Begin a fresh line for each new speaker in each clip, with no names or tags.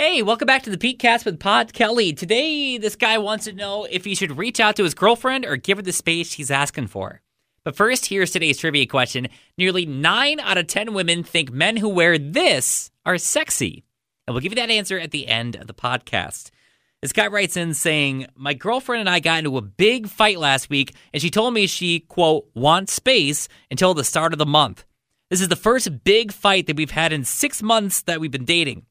Hey, welcome back to the Pete Cast with Pod Kelly. Today, this guy wants to know if he should reach out to his girlfriend or give her the space he's asking for. But first, here's today's trivia question. Nearly 9 out of 10 women think men who wear this are sexy. And we'll give you that answer at the end of the podcast. This guy writes in saying, My girlfriend and I got into a big fight last week, and she told me she, quote, wants space until the start of the month. This is the first big fight that we've had in six months that we've been dating.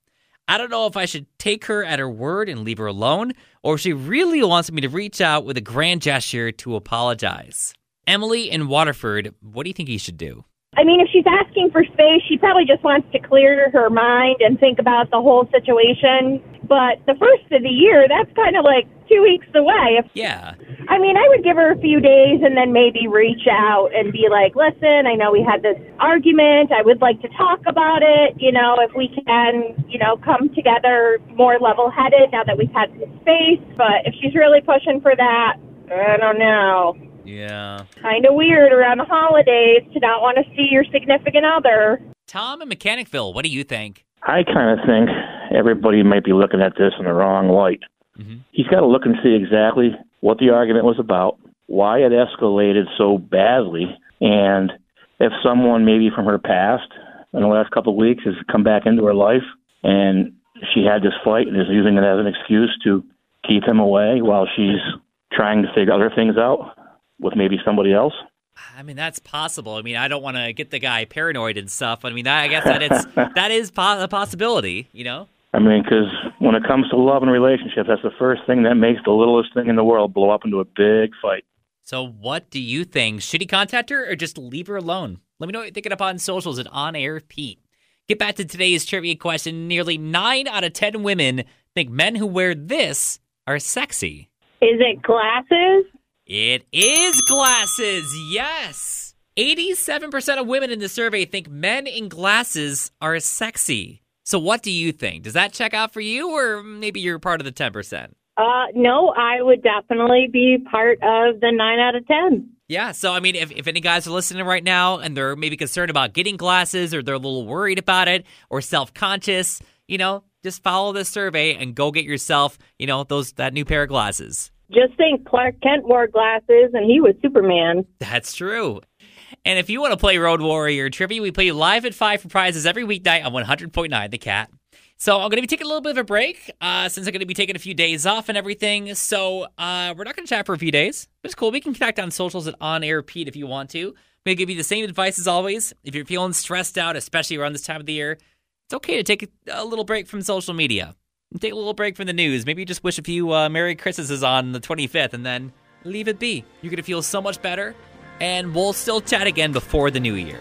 I don't know if I should take her at her word and leave her alone, or if she really wants me to reach out with a grand gesture to apologize. Emily in Waterford, what do you think he should do?
I mean, if she's asking for space, she probably just wants to clear her mind and think about the whole situation. But the first of the year, that's kind of like two weeks away. If,
Yeah.
I mean, I would give her a few days and then maybe reach out and be like, listen, I know we had this argument. I would like to talk about it. You know, if we can, you know, come together more level headed now that we've had some space. But if she's really pushing for that, I don't know.
Yeah.
Kind of weird around the holidays to not want to see your significant other.
Tom in Mechanicville, what do you think?
I kind of think everybody might be looking at this in the wrong light.
Mhm.
He's got to look and see exactly what the argument was about, why it escalated so badly, and if someone maybe from her past in the last couple of weeks has come back into her life and she had this fight and is using it as an excuse to keep him away while she's trying to figure other things out with maybe somebody else.
I mean, that's possible. I mean, I don't want to get the guy paranoid and stuff. I mean, I guess that it's that is po- a possibility. You know.
I mean, because when it comes to love and relationships, that's the first thing that makes the littlest thing in the world blow up into a big fight.
So, what do you think? Should he contact her or just leave her alone? Let me know what you're thinking up on socials at On Air Pete. Get back to today's trivia question. Nearly nine out of ten women think men who wear this are sexy.
Is it glasses?
It is glasses. Yes. 87% of women in the survey think men in glasses are sexy. So, what do you think? Does that check out for you, or maybe you're part of the 10%?
Uh, no, I would definitely be part of the nine out of ten.
Yeah, so I mean, if, if any guys are listening right now and they're maybe concerned about getting glasses or they're a little worried about it or self conscious, you know, just follow this survey and go get yourself, you know, those that new pair of glasses.
Just think Clark Kent wore glasses and he was Superman.
That's true. And if you want to play Road Warrior Trivia, we play live at 5 for prizes every weeknight on 100.9 The Cat. So I'm going to be taking a little bit of a break uh, since I'm going to be taking a few days off and everything. So uh, we're not going to chat for a few days. But it's cool. We can connect on socials at On Air Pete if you want to. I'm going to give you the same advice as always. If you're feeling stressed out, especially around this time of the year, it's okay to take a little break from social media. Take a little break from the news. Maybe just wish a few uh, Merry Christmases on the 25th and then leave it be. You're going to feel so much better. And we'll still chat again before the new year.